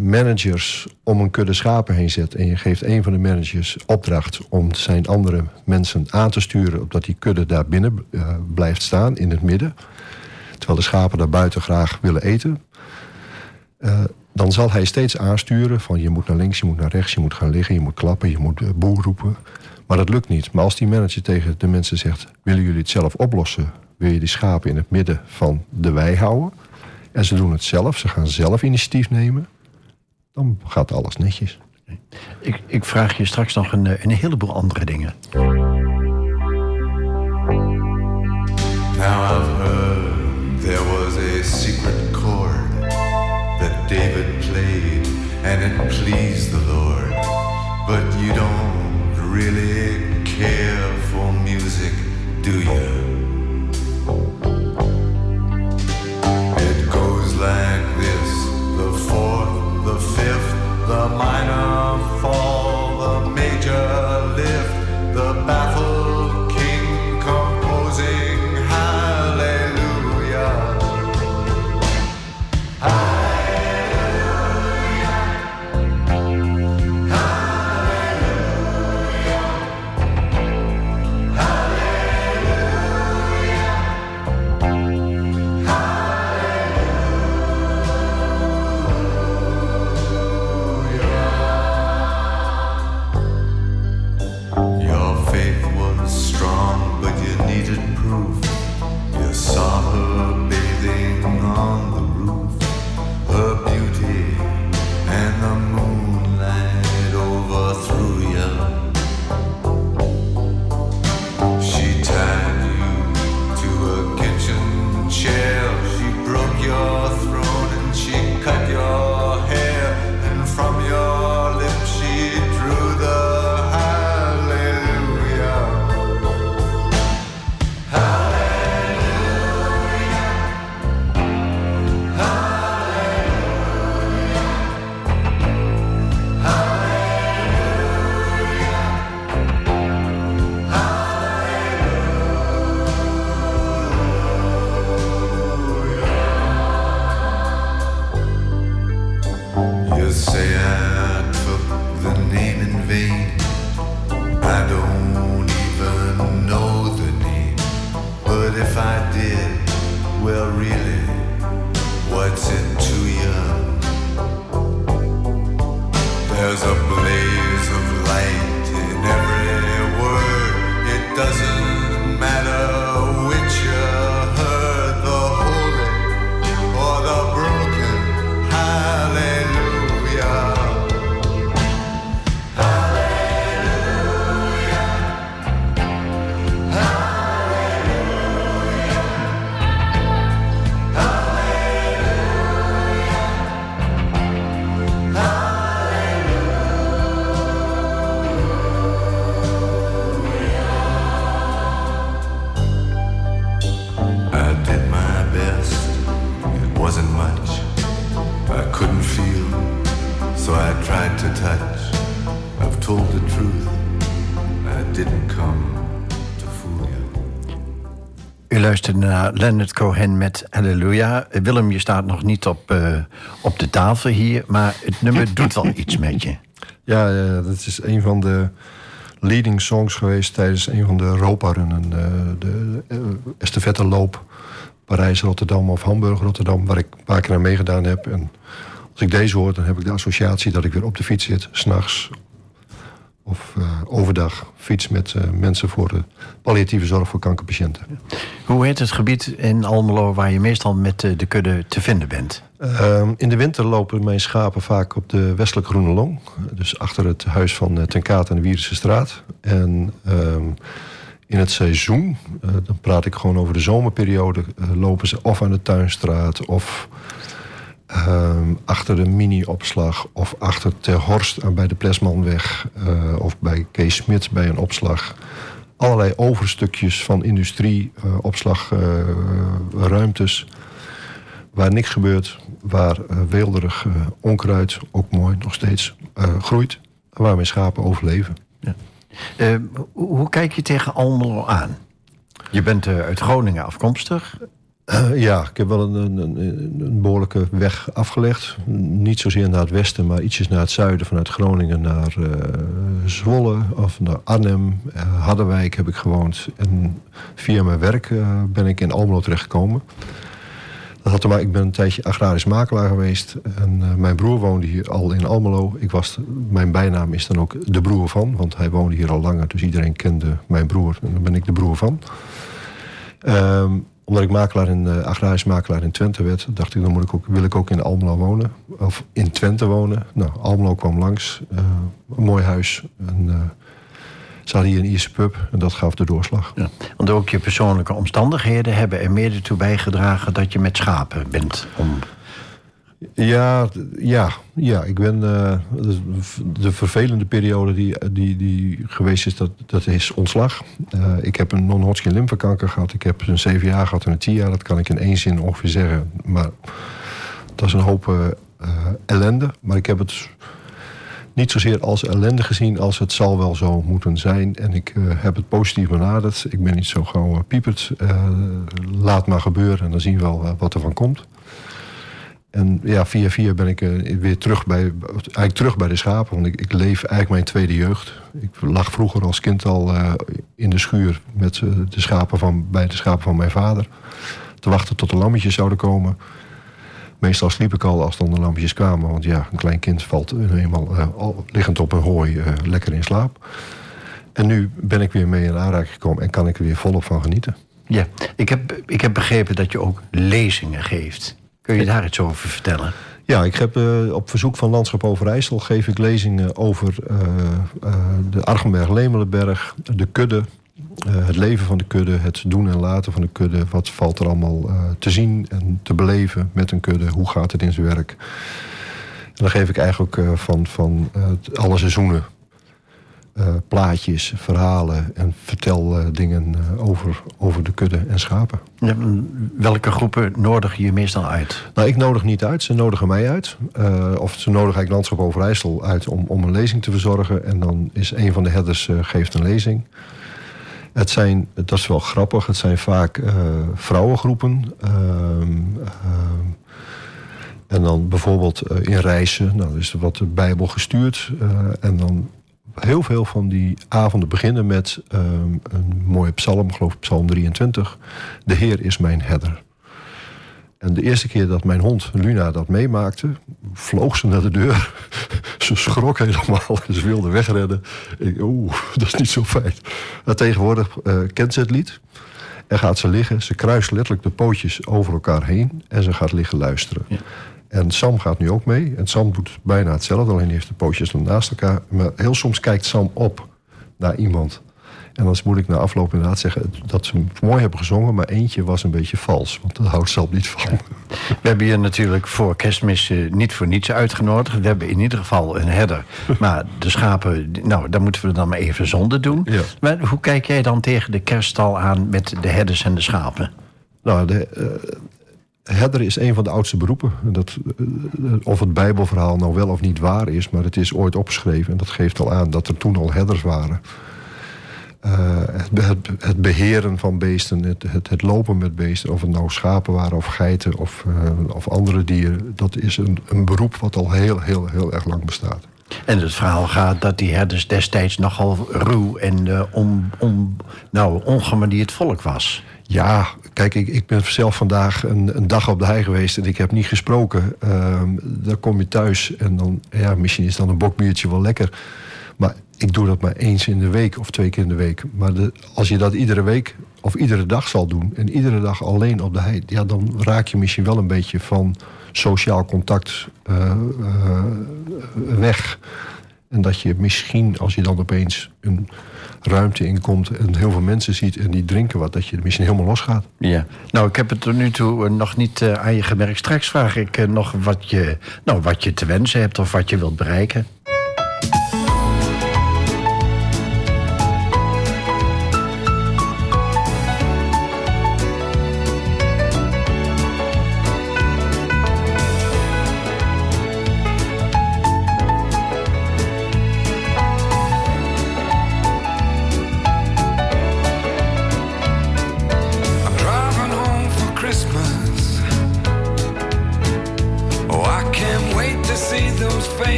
managers om een kudde schapen heen zet en je geeft een van de managers opdracht om zijn andere mensen aan te sturen, opdat die kudde daar binnen blijft staan in het midden, terwijl de schapen daar buiten graag willen eten, dan zal hij steeds aansturen van je moet naar links, je moet naar rechts, je moet gaan liggen, je moet klappen, je moet boer roepen. Maar dat lukt niet. Maar als die manager tegen de mensen zegt: willen jullie het zelf oplossen? Wil je die schapen in het midden van de wei houden? En ze doen het zelf, ze gaan zelf initiatief nemen. Dan gaat alles netjes. Ik, ik vraag je straks nog een, een heleboel andere dingen. U luistert naar Leonard Cohen met Halleluja. Willem, je staat nog niet op, eh, op de tafel hier, maar het nummer doet wel iets met je. Ja, eh, dat is een van de leading songs geweest tijdens een van de Europa-runnen. eh, de uh, estafette-loop Parijs-Rotterdam of Hamburg-Rotterdam... waar ik een paar keer aan meegedaan heb. En als ik deze hoor, dan heb ik de associatie dat ik weer op de fiets zit... s'nachts of eh, overdag fiets met eh, mensen voor de palliatieve zorg voor kankerpatiënten. Hoe heet het gebied in Almelo waar je meestal met eh, de kudde te vinden bent? Ehm, in de winter lopen mijn schapen vaak op de westelijke Groene Long. Dus achter het huis van uh, Ten Kaat aan de Wierdense straat. En ehm, in het seizoen, uh, dan praat ik gewoon over de zomerperiode... Lopen ze of aan de Tuinstraat of ehm, achter de mini-opslag... of achter Ter Horst aan bij de Plesmanweg... eh, of bij Kees Smit bij een opslag allerlei overstukjes van industrie, opslagruimtes. waar niks gebeurt, waar uh, weelderig uh, onkruid, ook mooi nog steeds, groeit. En waar mijn schapen overleven. Ja. hoe kijk je tegen Almelo aan? Je bent uit Groningen afkomstig. ja, ik heb wel een, een, een, behoorlijke weg afgelegd. Niet zozeer naar het westen, maar ietsjes naar het zuiden. Vanuit Groningen naar uh, Zwolle of naar Arnhem. Uh, heb ik gewoond. En via mijn werk uh, ben ik in Almelo terechtgekomen. Dat had te ik ben een tijdje agrarisch makelaar geweest. En mijn broer woonde hier al in Almelo. Ik was, mijn bijnaam is dan ook de broer van. Want hij woonde hier al langer. Dus iedereen kende mijn broer. En dan ben ik de broer van. Um, omdat ik makelaar in, uh, agrarisch makelaar in Twente werd, dacht ik, dan moet ik ook, wil ik ook in Almelo wonen. Of in Twente wonen. Nou, Almelo kwam langs. Uh, een mooi huis. En, uh, hier een Ierse pub en dat gaf de doorslag. Ja, want ook je persoonlijke omstandigheden hebben er mede toe bijgedragen dat je met schapen bent om ja, ja, ja. ik ben. Uh, de vervelende periode die, die, die geweest is, dat, dat is ontslag. Uh, ik heb een non-Hodgkin lymfekanker gehad. Ik heb een zeven jaar gehad en een tien jaar. Dat kan ik in één zin ongeveer zeggen. Maar dat is een hoop uh, ellende. Maar ik heb het niet zozeer als ellende gezien als het zal wel zo moeten zijn. En ik heb het positief benaderd. Ik ben niet zo gauw pieperd. laat maar gebeuren en dan zien we wel wat er van komt. En ja, via via ben ik uh, weer terug bij, eigenlijk terug bij de schapen. Want ik, ik leef eigenlijk mijn tweede jeugd. Ik lag vroeger als kind al uh, in de schuur met uh, de schapen van, bij de schapen van mijn vader. Te wachten tot de lammetjes zouden komen. Meestal sliep ik al als dan de lammetjes kwamen. Want ja, een klein kind valt eenmaal liggend op een hooi lekker in slaap. En nu ben ik weer mee in aanraking gekomen en kan ik er weer volop van genieten. Ja, ik heb, ik heb begrepen dat je ook lezingen geeft. Kun je daar iets over vertellen? Ja, ik heb uh, op verzoek van Landschap Overijssel geef ik lezingen over uh, uh, de Archenberg-Lemelenberg, de kudde, het leven van de kudde, het doen en laten van de kudde. Wat valt er allemaal te zien en te beleven met een kudde? Hoe gaat het in zijn werk? En dan geef ik eigenlijk van, van alle seizoenen uh, plaatjes, verhalen en vertel uh, dingen uh, over, over de kudde en schapen. Ja, welke groepen nodig je meestal uit? Nou, ik nodig niet uit, ze nodigen mij uit. of ze nodigen eigenlijk Landschap Overijssel uit om, om een lezing te verzorgen. En dan is een van de herders geeft een lezing. Het zijn, dat is wel grappig, het zijn vaak vrouwengroepen. Ehm, ehm, en dan bijvoorbeeld in reizen, nou, is er wat de Bijbel gestuurd. en dan heel veel van die avonden beginnen met um, een mooie psalm, geloof ik psalm 23. De Heer is mijn herder. En de eerste keer dat mijn hond Luna dat meemaakte, vloog ze naar de deur. ze schrok helemaal en ze wilde wegrennen. Oeh, dat is niet zo fijn. Maar tegenwoordig uh, kent ze het lied. En gaat ze liggen. Ze kruist letterlijk de pootjes over elkaar heen. En ze gaat liggen luisteren. Ja. En Sam gaat nu ook mee. En Sam doet bijna hetzelfde, alleen heeft de pootjes dan naast elkaar. Maar heel soms kijkt Sam op naar iemand. En dan moet ik na afloop inderdaad zeggen dat ze mooi hebben gezongen, maar eentje was een beetje vals. Want daar houdt Sam niet van. We hebben je natuurlijk voor kerstmis niet voor niets uitgenodigd. We hebben in ieder geval een herder. Maar de schapen, nou, daar moeten we dan maar even zonder doen. Ja. Maar hoe kijk jij dan tegen de kerststal aan met de herders en de schapen? Nou, de, uh, Herder is een van de oudste beroepen. Dat, eh, of het Bijbelverhaal nou wel of niet waar is, maar het is ooit opgeschreven. En dat geeft al aan dat er toen al herders waren. Uh, het, het, beheren van beesten, het, het, het, lopen met beesten, of het nou schapen waren of geiten of, uh, of andere dieren, dat is een, een beroep wat al heel, heel, heel erg lang bestaat. En het verhaal gaat dat die herders destijds nogal ruw en uh, on, on, nou, ongemanierd volk was. Ja, kijk, ik, ik ben zelf vandaag een, een, dag op de hei geweest en ik heb niet gesproken. Um, dan kom je thuis en dan, ja, misschien is dan een bokbiertje wel lekker. Maar ik doe dat maar eens in de week of twee keer in de week. Maar als je dat iedere week of iedere dag zal doen en iedere dag alleen op de hei, ja, dan raak je misschien wel een beetje van sociaal contact uh, uh, weg. En dat je misschien, als je dan opeens een ruimte inkomt en heel veel mensen ziet en die drinken wat, dat je misschien helemaal losgaat. Ja, nou, ik heb het tot nu toe eh, nog niet uh, aan je gemerkt. Straks vraag ik uh, nog wat je, nou, wat je te wensen hebt of wat je wilt bereiken.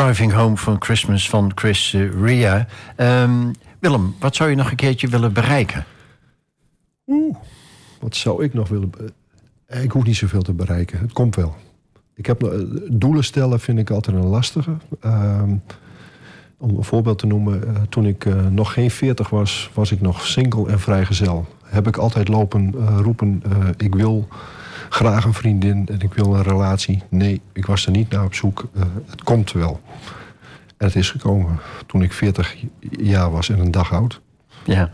Driving Home for Christmas van Chris eh, Ria. Ehm, Willem, wat zou je nog een keertje willen bereiken? Wat zou ik nog willen... Eh, Ik hoef niet zoveel te bereiken. Het komt wel. Ik heb, eh, doelen stellen vind ik altijd een lastige. Ehm, om een voorbeeld te noemen. toen ik nog geen 40 was, was ik nog single en vrijgezel. Heb ik altijd lopen roepen... ik wil graag een vriendin en ik wil een relatie. Nee, ik was er niet naar op zoek. Eh, het komt wel. En het is gekomen toen ik 40 jaar was en een dag oud. Ja.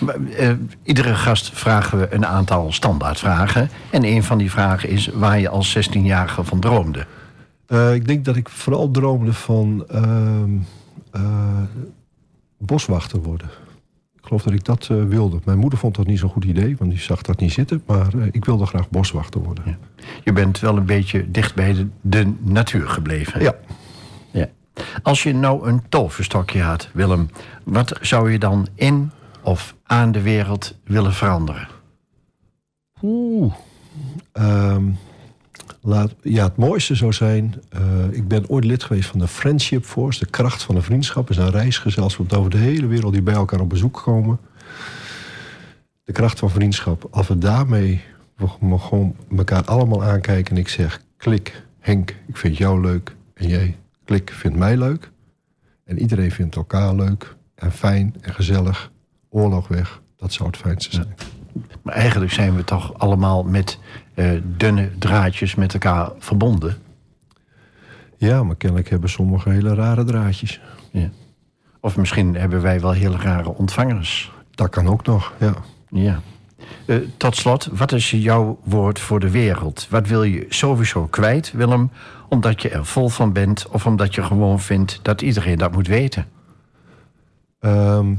Maar, eh, iedere gast vragen we een aantal standaardvragen. En een van die vragen is waar je als 16-jarige van droomde. Eh, ik denk dat ik vooral droomde van ehm, eh, boswachter worden. Ik geloof dat ik dat eh, wilde. Mijn moeder vond dat niet zo'n goed idee, want die zag dat niet zitten. Maar eh, ik wilde graag boswachter worden. Je bent wel een beetje dicht bij de, de natuur gebleven. Ja. ja. Als je nou een toverstokje had, Willem... wat zou je dan in of aan de wereld willen veranderen? Oeh. Ehm, laat, ja, het mooiste zou zijn... eh, ik ben ooit lid geweest van de Friendship Force. De kracht van de vriendschap is een reisgezelschap over de hele wereld... die bij elkaar op bezoek komen. De kracht van vriendschap. Als we daarmee we gewoon- elkaar allemaal aankijken... en ik zeg, klik, Henk, ik vind jou leuk. En jij, klik, vindt mij leuk. En iedereen vindt elkaar leuk en fijn en gezellig. Oorlog weg, dat zou het fijnste zijn. Maar eigenlijk zijn we toch allemaal met dunne draadjes met elkaar verbonden. Ja, maar kennelijk hebben sommigen hele rare draadjes. Ja. Of misschien hebben wij wel hele rare ontvangers. Dat kan ook nog, ja. Ja. Eh, tot slot, wat is jouw woord voor de wereld? Wat wil je sowieso kwijt, Willem? Omdat je er vol van bent of omdat je gewoon vindt dat iedereen dat moet weten? Ehm,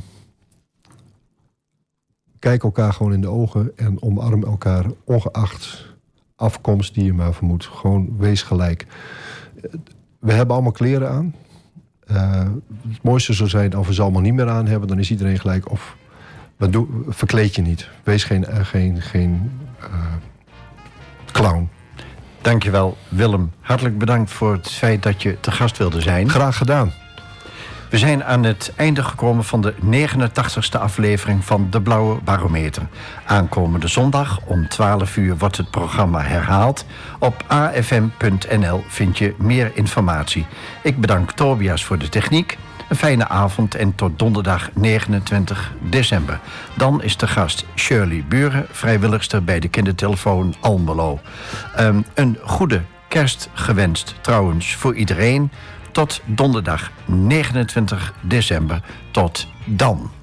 kijk elkaar gewoon in de ogen en omarm elkaar ongeacht afkomst die je maar vermoedt. Gewoon wees gelijk. We hebben allemaal kleren aan. Eh, het mooiste zou zijn als we ze allemaal niet meer aan hebben, dan is iedereen gelijk. Of maar doe, verkleed je niet. Wees geen, eh, geen, geen eh, clown. Dankjewel, Willem. Hartelijk bedankt voor het feit dat je te gast wilde zijn. Graag gedaan. We zijn aan het einde gekomen van de 89ste aflevering van De Blauwe Barometer. Aankomende zondag om 12 uur wordt het programma herhaald. Op afm.nl vind je meer informatie. Ik bedank Tobias voor de techniek. Een fijne avond en tot donderdag 29 december. Dan is de gast Shirley Buren, vrijwilligster bij de kindertelefoon Almelo. Ehm, een goede kerst gewenst trouwens voor iedereen. Tot donderdag 29 december. Tot dan.